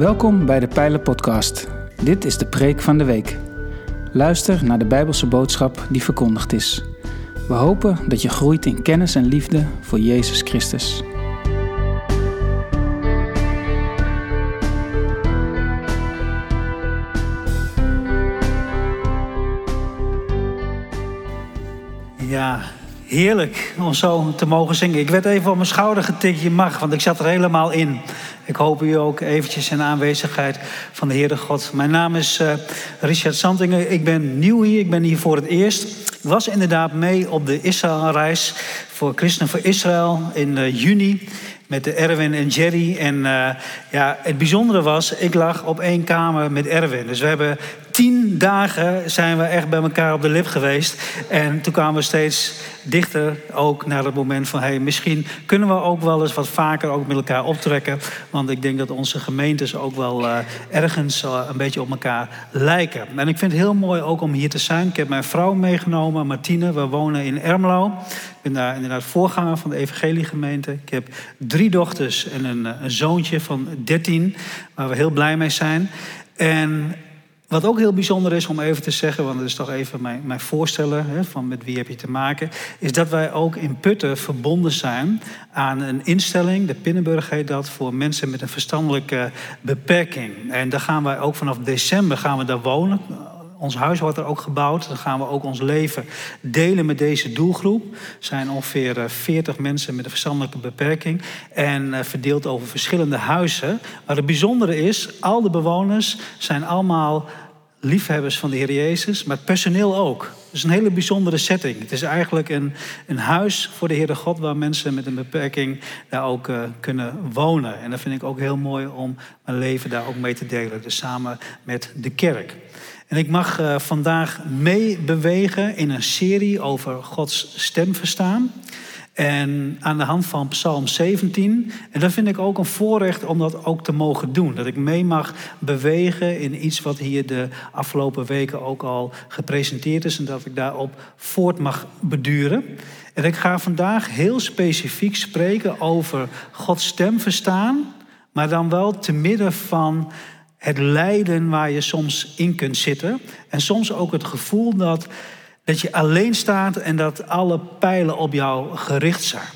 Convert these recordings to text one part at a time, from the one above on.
Welkom bij de Pijlen Podcast. Dit is de preek van de week. Luister naar de Bijbelse boodschap die verkondigd is. We hopen dat je groeit in kennis en liefde voor Jezus Christus. Heerlijk om zo te mogen zingen. Ik werd even op mijn schouder getikt, je mag, want ik zat er helemaal in. Ik hoop u ook eventjes in aanwezigheid van de Heere God. Mijn naam is uh, Richard Santingen. Ik ben nieuw hier, ik ben hier voor het eerst. Ik was inderdaad mee op de Israëlreis voor Christen voor Israël in uh, juni met Erwin en Jerry. En uh, ja, het bijzondere was, ik lag op één kamer met Erwin. Dus we hebben tien dagen zijn we echt bij elkaar op de lip geweest. En toen kwamen we steeds dichter ook naar het moment van... hey, misschien kunnen we ook wel eens wat vaker ook met elkaar optrekken. Want ik denk dat onze gemeentes ook wel uh, ergens uh, een beetje op elkaar lijken. En ik vind het heel mooi ook om hier te zijn. Ik heb mijn vrouw meegenomen, Martine. We wonen in Ermelo. Ik ben daar inderdaad voorganger van de evangeliegemeente. Ik heb drie dochters en een, een zoontje van 13, waar we heel blij mee zijn. En wat ook heel bijzonder is om even te zeggen, want dat is toch even mijn, mijn voorstellen hè, van met wie heb je te maken, is dat wij ook in Putten verbonden zijn aan een instelling, de Pinnenburg heet dat, voor mensen met een verstandelijke beperking. En daar gaan wij ook vanaf december gaan we daar wonen. Ons huis wordt er ook gebouwd. Dan gaan we ook ons leven delen met deze doelgroep. Er zijn ongeveer 40 mensen met een verstandelijke beperking. En verdeeld over verschillende huizen. Maar het bijzondere is, al de bewoners zijn allemaal liefhebbers van de Heer Jezus, maar het personeel ook. Het is een hele bijzondere setting. Het is eigenlijk een, een huis voor de Heere God waar mensen met een beperking daar ook uh, kunnen wonen. En dat vind ik ook heel mooi om mijn leven daar ook mee te delen. Dus samen met de kerk. En ik mag uh, vandaag meebewegen in een serie over Gods stem verstaan. En aan de hand van Psalm 17. En dat vind ik ook een voorrecht om dat ook te mogen doen. Dat ik mee mag bewegen in iets wat hier de afgelopen weken ook al gepresenteerd is. En dat ik daarop voort mag beduren. En ik ga vandaag heel specifiek spreken over Gods stem verstaan. Maar dan wel te midden van het lijden waar je soms in kunt zitten. En soms ook het gevoel dat dat je alleen staat en dat alle pijlen op jou gericht zijn.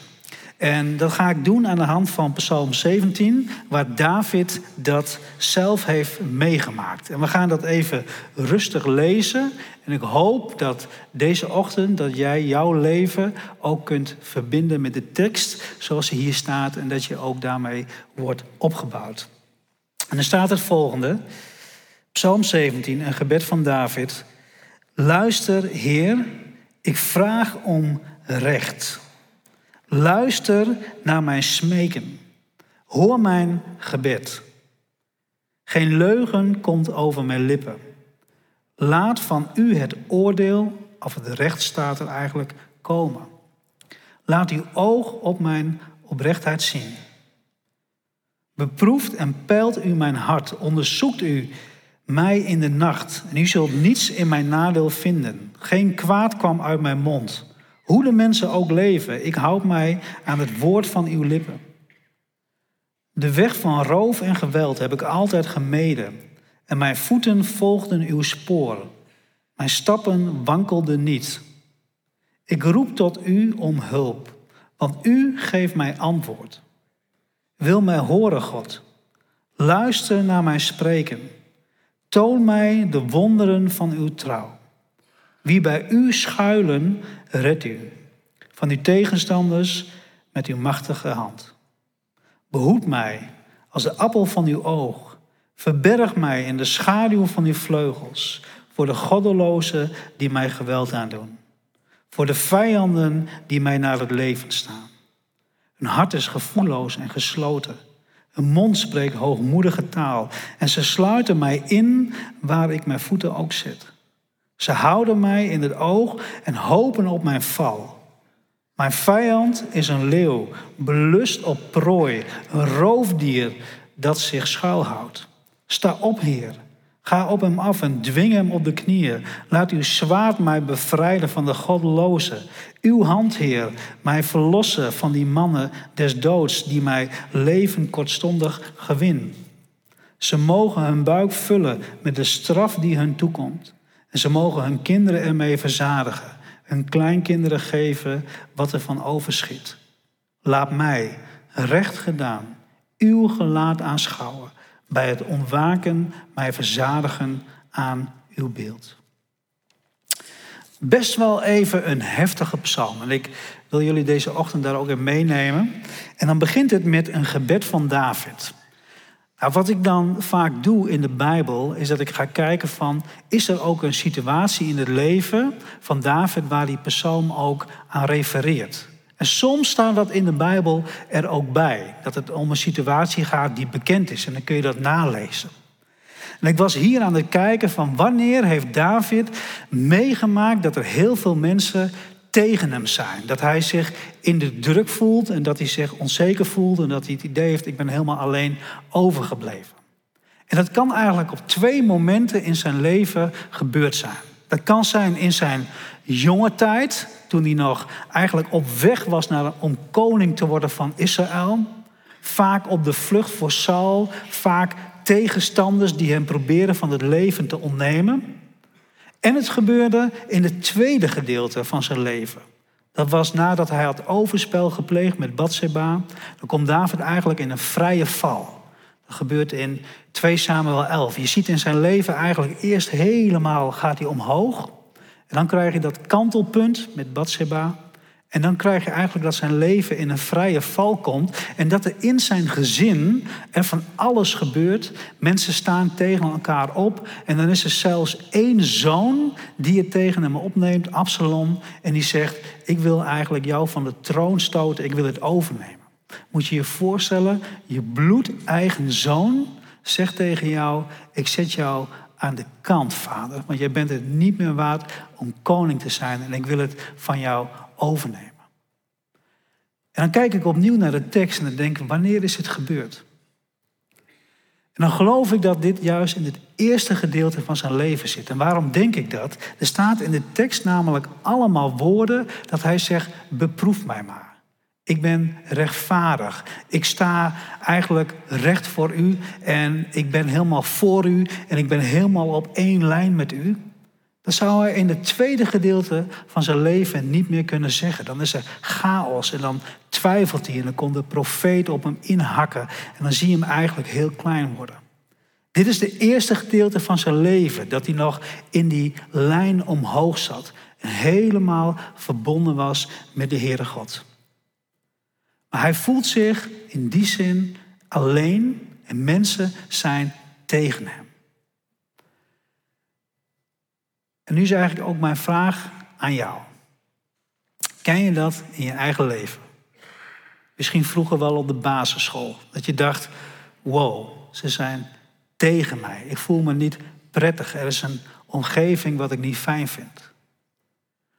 En dat ga ik doen aan de hand van Psalm 17, waar David dat zelf heeft meegemaakt. En we gaan dat even rustig lezen. En ik hoop dat deze ochtend dat jij jouw leven ook kunt verbinden met de tekst zoals hij hier staat en dat je ook daarmee wordt opgebouwd. En dan staat het volgende. Psalm 17, een gebed van David. Luister, Heer, ik vraag om recht. Luister naar mijn smeken. Hoor mijn gebed. Geen leugen komt over mijn lippen. Laat van u het oordeel, of het recht staat er eigenlijk, komen. Laat uw oog op mijn oprechtheid zien. Beproeft en peilt u mijn hart. Onderzoekt u mij in de nacht. En u zult niets in mijn nadeel vinden. Geen kwaad kwam uit mijn mond. Hoe de mensen ook leven, ik houd mij aan het woord van uw lippen. De weg van roof en geweld heb ik altijd gemeden. En mijn voeten volgden uw sporen. Mijn stappen wankelden niet. Ik roep tot u om hulp, want u geeft mij antwoord. Wil mij horen, God. Luister naar mijn spreken. Toon mij de wonderen van uw trouw. Wie bij u schuilen, red u. Van uw tegenstanders met uw machtige hand. Behoed mij als de appel van uw oog. Verberg mij in de schaduw van uw vleugels. Voor de goddelozen die mij geweld aandoen. Voor de vijanden die mij naar het leven staan. Hun hart is gevoelloos en gesloten. Een mond spreekt hoogmoedige taal. En ze sluiten mij in waar ik mijn voeten ook zet. Ze houden mij in het oog en hopen op mijn val. Mijn vijand is een leeuw, belust op prooi, een roofdier dat zich schuilhoudt. Sta op, Heer. Ga op hem af en dwing hem op de knieën. Laat uw zwaard mij bevrijden van de goddelozen. Uw hand, Heer, mij verlossen van die mannen des doods die mij leven kortstondig gewin. Ze mogen hun buik vullen met de straf die hun toekomt. En ze mogen hun kinderen ermee verzadigen, hun kleinkinderen geven wat er van overschiet. Laat mij, recht gedaan, uw gelaat aanschouwen, bij het ontwaken mij verzadigen aan uw beeld. Best wel even een heftige psalm. En ik wil jullie deze ochtend daar ook in meenemen. En dan begint het met een gebed van David. Nou, wat ik dan vaak doe in de Bijbel, is dat ik ga kijken van, is er ook een situatie in het leven van David waar die psalm ook aan refereert? En soms staat dat in de Bijbel er ook bij, dat het om een situatie gaat die bekend is en dan kun je dat nalezen. En ik was hier aan het kijken van wanneer heeft David meegemaakt dat er heel veel mensen tegen hem zijn. Dat hij zich in de druk voelt en dat hij zich onzeker voelt en dat hij het idee heeft, ik ben helemaal alleen overgebleven. En dat kan eigenlijk op twee momenten in zijn leven gebeurd zijn. Dat kan zijn in zijn jonge tijd, toen hij nog eigenlijk op weg was naar, om koning te worden van Israël. Vaak op de vlucht voor Saul, vaak tegenstanders die hem proberen van het leven te ontnemen. En het gebeurde in het tweede gedeelte van zijn leven. Dat was nadat hij had overspel gepleegd met Bathseba. Dan komt David eigenlijk in een vrije val. Dat gebeurt in 2 Samuel 11. Je ziet in zijn leven eigenlijk eerst helemaal gaat hij omhoog. En dan krijg je dat kantelpunt met Bathseba. En dan krijg je eigenlijk dat zijn leven in een vrije val komt. En dat er in zijn gezin er van alles gebeurt. Mensen staan tegen elkaar op. En dan is er zelfs één zoon die het tegen hem opneemt, Absalom. En die zegt, ik wil eigenlijk jou van de troon stoten, ik wil het overnemen. Moet je je voorstellen, je bloedeigen zoon zegt tegen jou, ik zet jou aan de kant, vader. Want jij bent het niet meer waard om koning te zijn. En ik wil het van jou overnemen. En dan kijk ik opnieuw naar de tekst en dan denk ik, wanneer is het gebeurd? En dan geloof ik dat dit juist in het eerste gedeelte van zijn leven zit. En waarom denk ik dat? Er staat in de tekst namelijk allemaal woorden dat hij zegt, beproef mij maar. Ik ben rechtvaardig. Ik sta eigenlijk recht voor u en ik ben helemaal voor u en ik ben helemaal op één lijn met u. Dat zou hij in het tweede gedeelte van zijn leven niet meer kunnen zeggen. Dan is er chaos en dan twijfelt hij en dan komt de profeet op hem inhakken. En dan zie je hem eigenlijk heel klein worden. Dit is de eerste gedeelte van zijn leven, dat hij nog in die lijn omhoog zat. En helemaal verbonden was met de Heere God. Maar hij voelt zich in die zin alleen en mensen zijn tegen hem. En nu is eigenlijk ook mijn vraag aan jou. Ken je dat in je eigen leven? Misschien vroeger wel op de basisschool. Dat je dacht, wow, ze zijn tegen mij. Ik voel me niet prettig. Er is een omgeving wat ik niet fijn vind.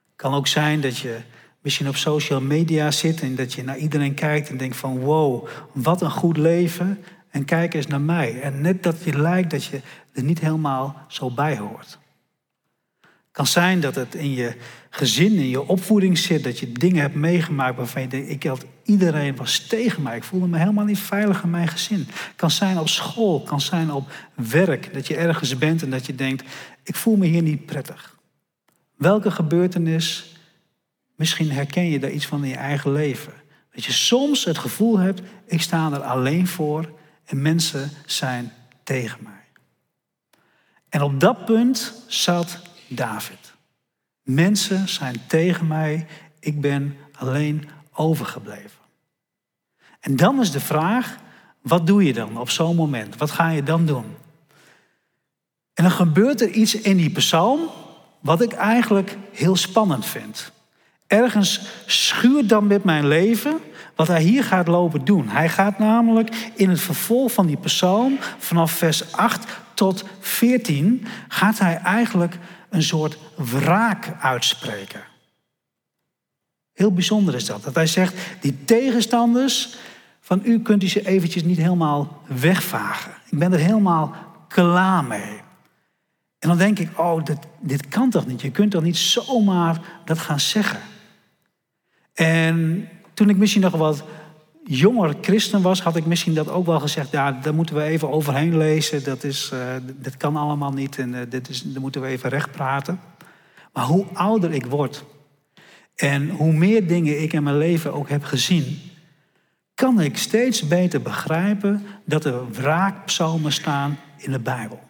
Het kan ook zijn dat je misschien op social media zit en dat je naar iedereen kijkt en denkt van wow, wat een goed leven. En kijk eens naar mij. En net dat je lijkt dat je er niet helemaal zo bij hoort kan zijn dat het in je gezin, in je opvoeding zit, dat je dingen hebt meegemaakt waarvan je denkt, ik had, iedereen was tegen mij. Ik voelde me helemaal niet veilig in mijn gezin. Kan zijn op school, kan zijn op werk, dat je ergens bent en dat je denkt, ik voel me hier niet prettig. Welke gebeurtenis, misschien herken je daar iets van in je eigen leven. Dat je soms het gevoel hebt, ik sta er alleen voor en mensen zijn tegen mij. En op dat punt zat David. Mensen zijn tegen mij, ik ben alleen overgebleven. En dan is de vraag, wat doe je dan op zo'n moment? Wat ga je dan doen? En dan gebeurt er iets in die psalm wat ik eigenlijk heel spannend vind. Ergens schuurt dan met mijn leven wat hij hier gaat lopen doen. Hij gaat namelijk in het vervolg van die psalm, vanaf vers 8 tot 14, gaat hij eigenlijk een soort wraak uitspreken. Heel bijzonder is dat. Dat hij zegt, die tegenstanders van u kunt u ze eventjes niet helemaal wegvagen. Ik ben er helemaal klaar mee. En dan denk ik, oh, dit, dit kan toch niet? Je kunt toch niet zomaar dat gaan zeggen? En toen ik misschien nog wat jonger christen was, had ik misschien dat ook wel gezegd. Ja, daar moeten we even overheen lezen. Dat, is, uh, dat kan allemaal niet en uh, dit is, daar moeten we even recht praten. Maar hoe ouder ik word en hoe meer dingen ik in mijn leven ook heb gezien, kan ik steeds beter begrijpen dat er wraakpsalmen staan in de Bijbel.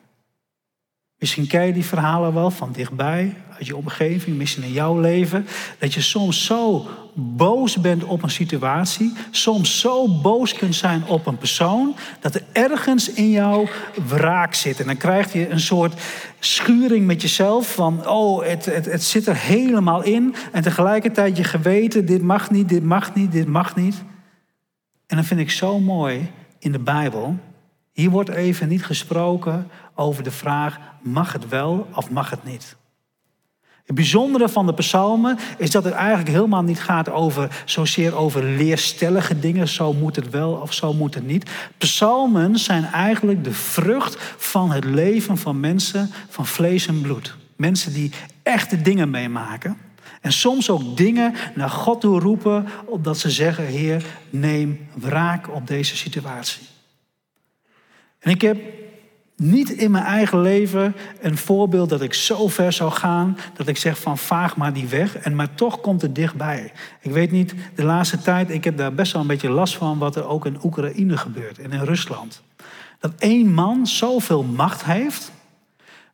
Misschien ken je die verhalen wel van dichtbij, uit je omgeving, misschien in jouw leven. Dat je soms zo boos bent op een situatie, soms zo boos kunt zijn op een persoon, dat er ergens in jou wraak zit. En dan krijg je een soort schuring met jezelf van, oh, het, het, het zit er helemaal in. En tegelijkertijd je geweten, dit mag niet, dit mag niet, dit mag niet. En dan vind ik zo mooi in de Bijbel. Hier wordt even niet gesproken over de vraag: mag het wel of mag het niet? Het bijzondere van de psalmen is dat het eigenlijk helemaal niet gaat over zozeer over leerstellige dingen, zo moet het wel of zo moet het niet. Psalmen zijn eigenlijk de vrucht van het leven van mensen van vlees en bloed. Mensen die echte dingen meemaken. En soms ook dingen naar God toe roepen, opdat ze zeggen: Heer, neem wraak op deze situatie. En ik heb niet in mijn eigen leven een voorbeeld dat ik zo ver zou gaan dat ik zeg van vaag maar die weg. En maar toch komt het dichtbij. Ik weet niet, de laatste tijd, ik heb daar best wel een beetje last van wat er ook in Oekraïne gebeurt en in Rusland. Dat één man zoveel macht heeft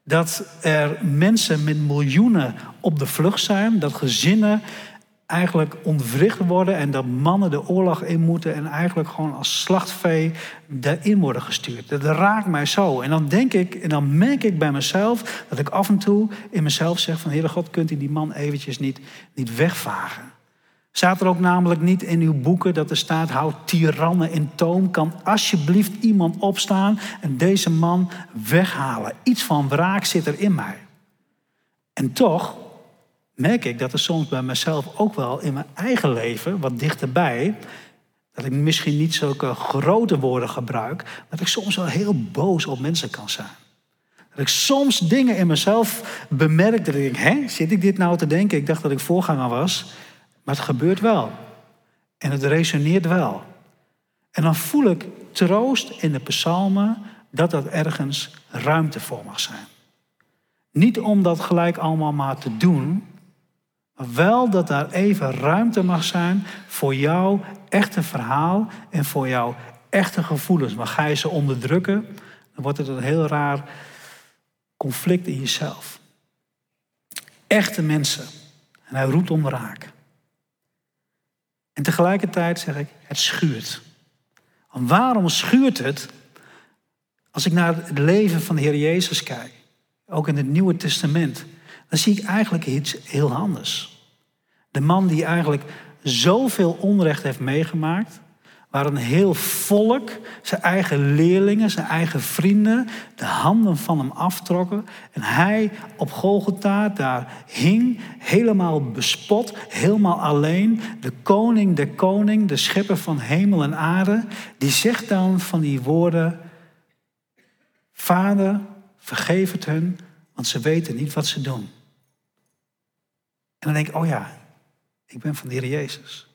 dat er mensen met miljoenen op de vlucht zijn, dat gezinnen eigenlijk ontwricht worden en dat mannen de oorlog in moeten en eigenlijk gewoon als slachtvee daarin worden gestuurd. Dat raakt mij zo. En dan denk ik, en dan merk ik bij mezelf dat ik af en toe in mezelf zeg van Heere God, kunt u die man eventjes niet, niet wegvagen? Staat er ook namelijk niet in uw boeken dat er staat: houd tirannen in toom. Kan alsjeblieft iemand opstaan en deze man weghalen? Iets van wraak zit er in mij. En toch merk ik dat er soms bij mezelf ook wel in mijn eigen leven, wat dichterbij, dat ik misschien niet zulke grote woorden gebruik, dat ik soms wel heel boos op mensen kan zijn. Dat ik soms dingen in mezelf bemerk dat ik denk, hè, zit ik dit nou te denken? Ik dacht dat ik voorganger was, maar het gebeurt wel. En het resoneert wel. En dan voel ik troost in de psalmen dat dat ergens ruimte voor mag zijn. Niet om dat gelijk allemaal maar te doen, maar wel dat daar even ruimte mag zijn voor jouw echte verhaal en voor jouw echte gevoelens. Maar ga je ze onderdrukken, dan wordt het een heel raar conflict in jezelf. Echte mensen. En hij roept om raak. En tegelijkertijd zeg ik, het schuurt. En waarom schuurt het? Als ik naar het leven van de Heer Jezus kijk, ook in het Nieuwe Testament, dan zie ik eigenlijk iets heel anders. De man die eigenlijk zoveel onrecht heeft meegemaakt, waar een heel volk, zijn eigen leerlingen, zijn eigen vrienden, de handen van hem aftrokken. En hij op Golgotha daar hing, helemaal bespot, helemaal alleen. De koning, de koning, de schepper van hemel en aarde, die zegt dan van die woorden: Vader, vergeef het hun, want ze weten niet wat ze doen. En dan denk ik, oh ja, ik ben van de Heer Jezus.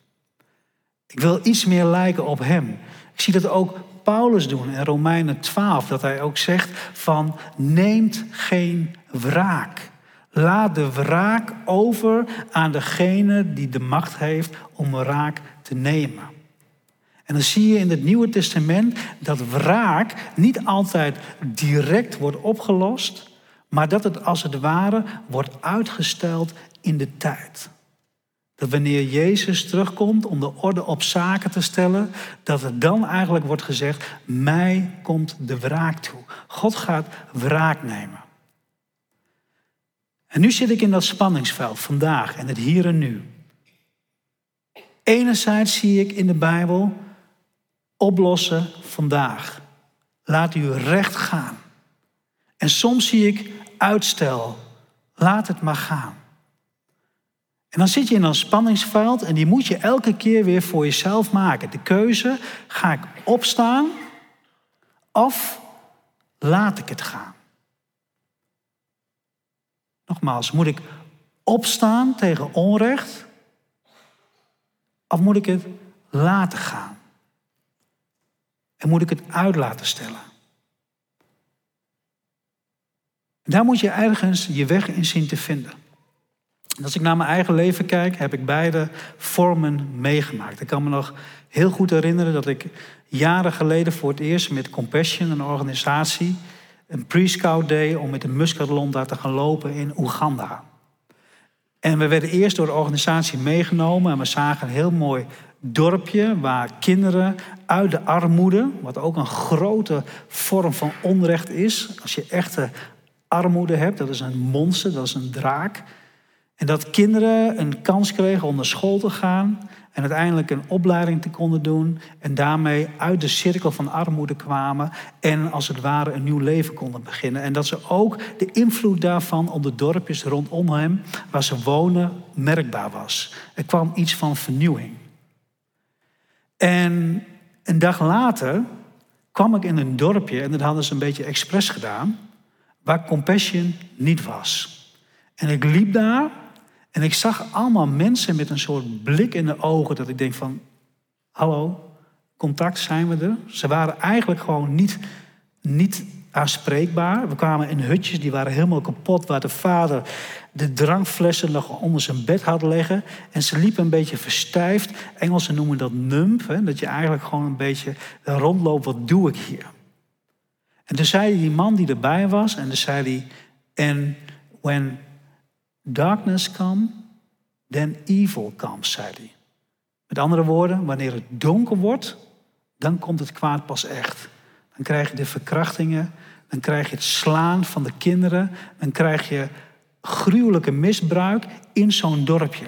Ik wil iets meer lijken op Hem. Ik zie dat ook Paulus doen in Romeinen 12, dat hij ook zegt van neemt geen wraak. Laat de wraak over aan degene die de macht heeft om wraak te nemen. En dan zie je in het Nieuwe Testament dat wraak niet altijd direct wordt opgelost, maar dat het als het ware wordt uitgesteld in de tijd. Dat wanneer Jezus terugkomt om de orde op zaken te stellen, dat er dan eigenlijk wordt gezegd, mij komt de wraak toe. God gaat wraak nemen. En nu zit ik in dat spanningsveld vandaag en het hier en nu. Enerzijds zie ik in de Bijbel oplossen vandaag. Laat u recht gaan. En soms zie ik uitstel. Laat het maar gaan. En dan zit je in een spanningsveld en die moet je elke keer weer voor jezelf maken. De keuze, ga ik opstaan of laat ik het gaan? Nogmaals, moet ik opstaan tegen onrecht of moet ik het laten gaan? En moet ik het uit laten stellen? Daar moet je ergens je weg in zien te vinden. Als ik naar mijn eigen leven kijk, heb ik beide vormen meegemaakt. Ik kan me nog heel goed herinneren dat ik jaren geleden voor het eerst met Compassion, een organisatie, een pre-scout deed om met een muskatlon daar te gaan lopen in Oeganda. En we werden eerst door de organisatie meegenomen en we zagen een heel mooi dorpje waar kinderen uit de armoede, wat ook een grote vorm van onrecht is, als je echte armoede hebt, dat is een monster, dat is een draak. En dat kinderen een kans kregen om naar school te gaan en uiteindelijk een opleiding te konden doen en daarmee uit de cirkel van armoede kwamen en als het ware een nieuw leven konden beginnen. En dat ze ook de invloed daarvan op de dorpjes rondom hem, waar ze wonen, merkbaar was. Er kwam iets van vernieuwing. En een dag later kwam ik in een dorpje, en dat hadden ze een beetje expres gedaan, waar compassion niet was. En ik liep daar en ik zag allemaal mensen met een soort blik in de ogen dat ik denk van, hallo, contact zijn we er. Ze waren eigenlijk gewoon niet, niet aanspreekbaar. We kwamen in hutjes, die waren helemaal kapot, waar de vader de drankflessen nog onder zijn bed had liggen. En ze liepen een beetje verstijfd. Engelsen noemen dat nump, hè, dat je eigenlijk gewoon een beetje rondloopt, wat doe ik hier? En toen zei die man die erbij was, en toen zei hij, and when darkness comes, then evil comes, zei hij. Met andere woorden, wanneer het donker wordt, dan komt het kwaad pas echt. Dan krijg je de verkrachtingen, dan krijg je het slaan van de kinderen, dan krijg je gruwelijke misbruik in zo'n dorpje.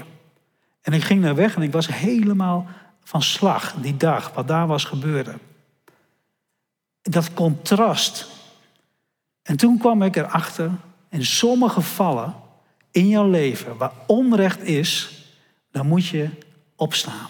En ik ging naar weg en ik was helemaal van slag die dag, wat daar was gebeurd. Dat contrast. En toen kwam ik erachter, in sommige gevallen in jouw leven waar onrecht is, dan moet je opstaan.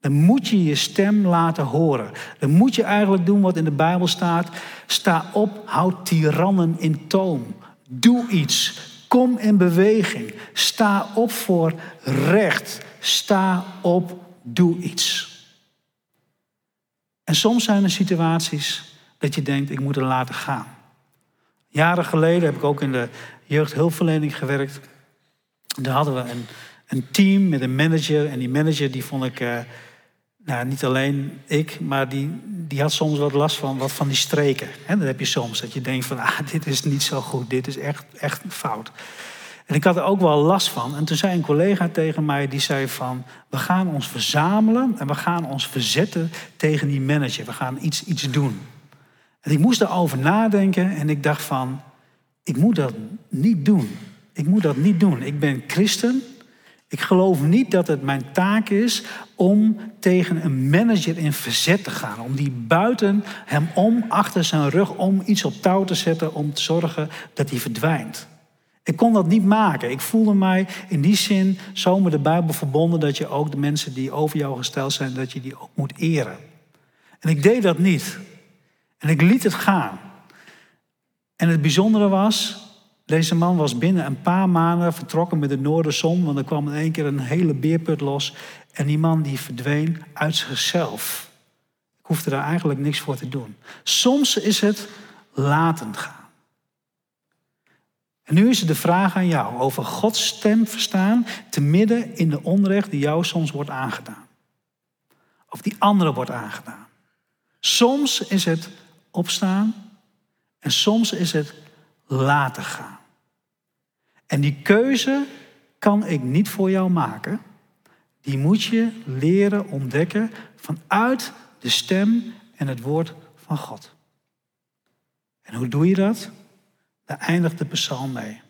Dan moet je je stem laten horen. Dan moet je eigenlijk doen wat in de Bijbel staat. Sta op, houd tirannen in toom. Doe iets. Kom in beweging. Sta op voor recht. Sta op, doe iets. En soms zijn er situaties dat je denkt, ik moet er laten gaan. Jaren geleden heb ik ook in de jeugdhulpverlening gewerkt. Daar hadden we een, een team met een manager. En die manager die vond ik, uh, nou niet alleen ik, maar die, die had soms wat last van, wat van die streken. En dat heb je soms, dat je denkt van, ah, dit is niet zo goed, dit is echt, echt fout. En ik had er ook wel last van. En toen zei een collega tegen mij, die zei van... we gaan ons verzamelen en we gaan ons verzetten tegen die manager. We gaan iets, iets doen. En ik moest erover nadenken en ik dacht van... ik moet dat niet doen. Ik moet dat niet doen. Ik ben christen. Ik geloof niet dat het mijn taak is om tegen een manager in verzet te gaan. Om die buiten hem om, achter zijn rug, om iets op touw te zetten... om te zorgen dat hij verdwijnt. Ik kon dat niet maken. Ik voelde mij in die zin zo met de Bijbel verbonden dat je ook de mensen die over jou gesteld zijn, dat je die ook moet eren. En ik deed dat niet. En ik liet het gaan. En het bijzondere was, deze man was binnen een paar maanden vertrokken met de noorderzon, want er kwam in één keer een hele beerput los. En die man die verdween uit zichzelf. Ik hoefde daar eigenlijk niks voor te doen. Soms is het laten gaan. En nu is het de vraag aan jou over Gods stem verstaan te midden in de onrecht die jou soms wordt aangedaan. Of die anderen wordt aangedaan. Soms is het opstaan en soms is het laten gaan. En die keuze kan ik niet voor jou maken. Die moet je leren ontdekken vanuit de stem en het woord van God. En hoe doe je dat? Daar eindigt de psalm mee.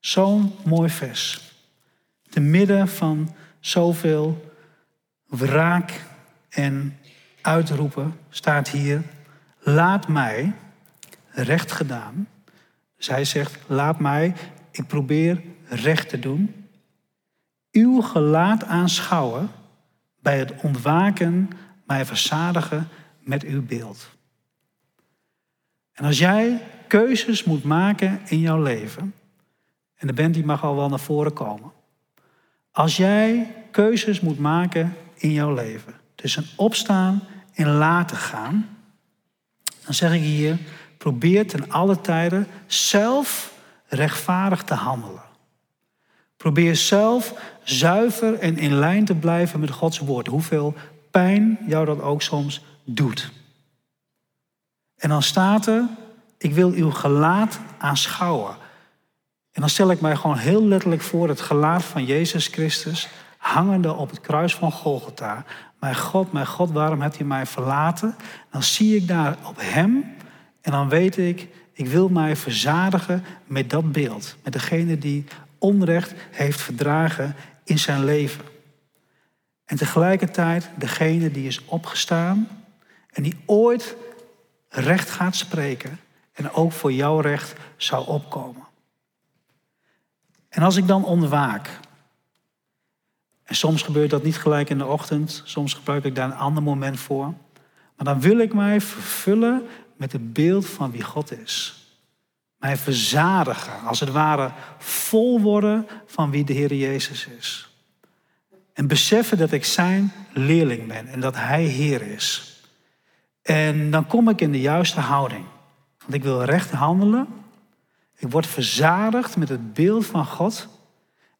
Zo'n mooi vers. Te midden van zoveel wraak en uitroepen staat hier: Laat mij recht gedaan. Hij zegt: Laat mij, ik probeer recht te doen. Uw gelaat aanschouwen, bij het ontwaken mij verzadigen met uw beeld. En als jij keuzes moet maken in jouw leven, en de band die mag al wel naar voren komen. Als jij keuzes moet maken in jouw leven, tussen opstaan in laten gaan, dan zeg ik hier, probeer ten alle tijden zelf rechtvaardig te handelen. Probeer zelf zuiver en in lijn te blijven met Gods woord. Hoeveel pijn jou dat ook soms doet. En dan staat er, ik wil uw gelaat aanschouwen. En dan stel ik mij gewoon heel letterlijk voor het gelaat van Jezus Christus hangende op het kruis van Golgotha. Mijn God, mijn God, waarom hebt u mij verlaten? Dan zie ik daar op hem en dan weet ik, ik wil mij verzadigen met dat beeld. Met degene die onrecht heeft verdragen in zijn leven. En tegelijkertijd degene die is opgestaan en die ooit recht gaat spreken en ook voor jouw recht zou opkomen. En als ik dan ontwaak, en soms gebeurt dat niet gelijk in de ochtend, soms gebruik ik daar een ander moment voor, maar dan wil ik mij vervullen met het beeld van wie God is. Mij verzadigen, als het ware vol worden van wie de Heer Jezus is. En beseffen dat ik zijn leerling ben en dat Hij Heer is. En dan kom ik in de juiste houding. Want ik wil recht handelen. Ik word verzadigd met het beeld van God.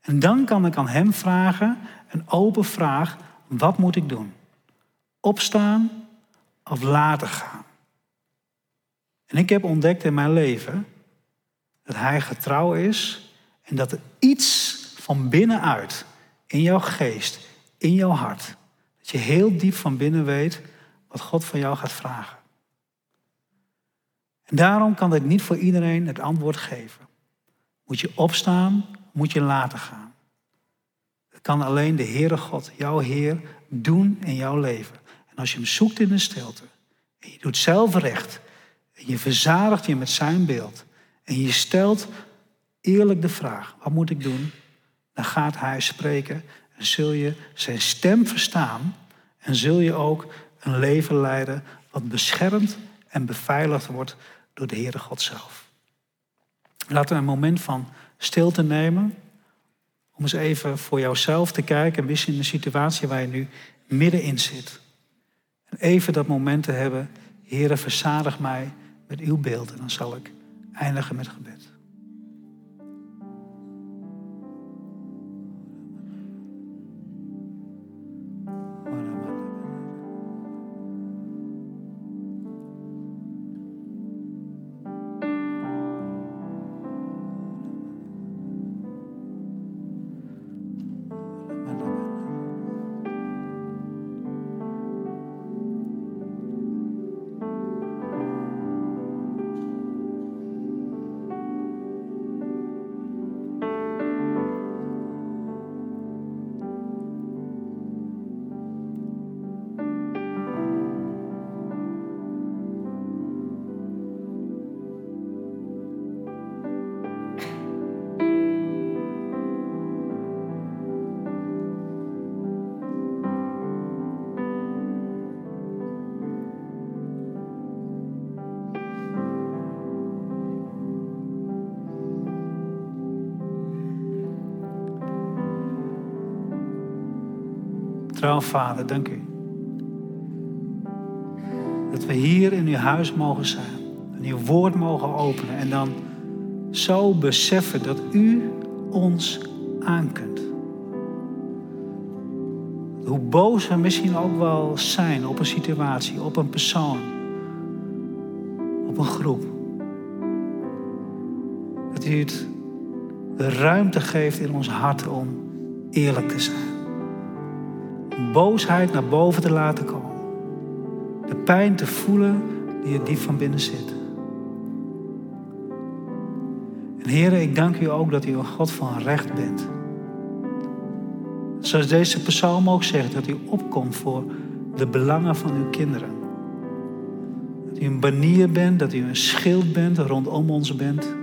En dan kan ik aan Hem vragen, een open vraag, wat moet ik doen? Opstaan of laten gaan? En ik heb ontdekt in mijn leven dat Hij getrouw is en dat er iets van binnenuit, in jouw geest, in jouw hart, dat je heel diep van binnen weet wat God van jou gaat vragen. En daarom kan ik niet voor iedereen het antwoord geven. Moet je opstaan, moet je laten gaan. Dat kan alleen de Heere God, jouw Heer, doen in jouw leven. En als je hem zoekt in de stilte, en je doet zelf recht, je verzadigt je met zijn beeld, en je stelt eerlijk de vraag, wat moet ik doen? Dan gaat hij spreken en zul je zijn stem verstaan en zul je ook een leven leiden wat beschermd en beveiligd wordt door de Heere God zelf. Laten we een moment van stilte nemen. Om eens even voor jouzelf te kijken en wist in de situatie waar je nu middenin zit. En even dat moment te hebben, Heere, verzadig mij met uw beeld. En dan zal ik eindigen met gebed. Trouw Vader, dank u. Dat we hier in uw huis mogen zijn. En uw woord mogen openen. En dan zo beseffen dat u ons aankunt. Hoe boos we misschien ook wel zijn op een situatie, op een persoon, op een groep. Dat u het de ruimte geeft in ons hart om eerlijk te zijn boosheid naar boven te laten komen. De pijn te voelen die er diep van binnen zit. En heren, ik dank u ook dat u een God van recht bent. Zoals deze psalm ook zegt, dat u opkomt voor de belangen van uw kinderen. Dat u een banier bent, dat u een schild bent, rondom ons bent.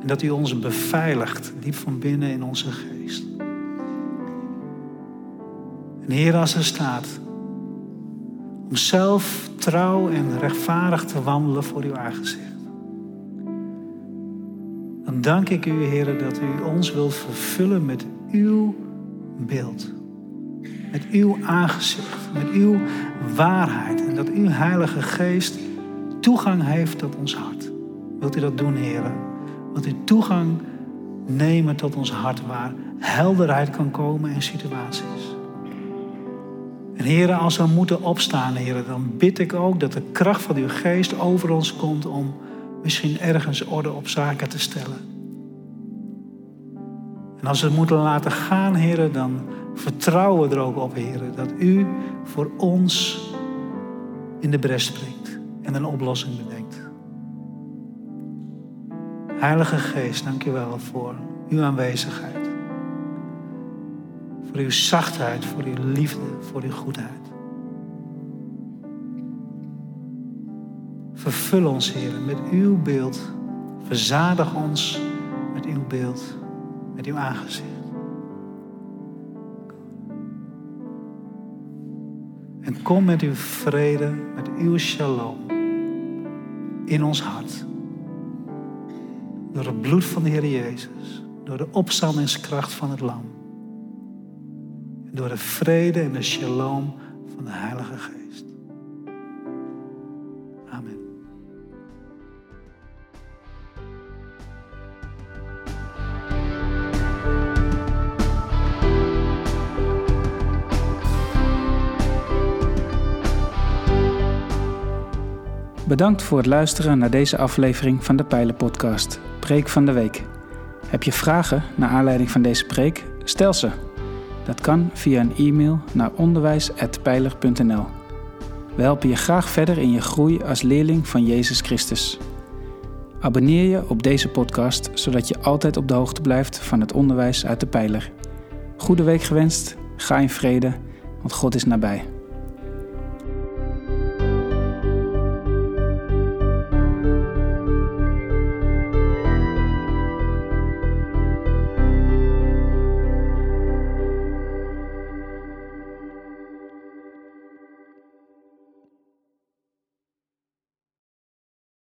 En dat u ons beveiligt diep van binnen in onze geest. En Heer, als er staat om zelf trouw en rechtvaardig te wandelen voor uw aangezicht. Dan dank ik u, Heer, dat u ons wilt vervullen met uw beeld. met uw aangezicht, met uw waarheid. En dat uw Heilige Geest toegang heeft tot ons hart. Wilt u dat doen, heren? Wilt u toegang nemen tot ons hart waar helderheid kan komen in situaties? En heren, als we moeten opstaan, heren, dan bid ik ook dat de kracht van uw geest over ons komt om misschien ergens orde op zaken te stellen. En als we het moeten laten gaan, heren, dan vertrouwen we er ook op, heren, dat u voor ons in de bres springt en een oplossing bedenkt. Heilige Geest, dank u wel voor uw aanwezigheid. Voor uw zachtheid, voor uw liefde, voor uw goedheid. Vervul ons, Heer, met uw beeld. Verzadig ons met uw beeld, met uw aangezicht. En kom met uw vrede, met uw shalom in ons hart. Door het bloed van de Heer Jezus, door de opstandingskracht van het Lam. Door de vrede en de shalom van de Heilige Geest. Amen. Bedankt voor het luisteren naar deze aflevering van de Pijlen Podcast, Preek van de Week. Heb je vragen naar aanleiding van deze preek? Stel ze. Dat kan via een e-mail naar onderwijs.pijler.nl. We helpen je graag verder in je groei als leerling van Jezus Christus. Abonneer je op deze podcast, zodat je altijd op de hoogte blijft van het onderwijs uit de Pijler. Goede week gewenst, ga in vrede, want God is nabij.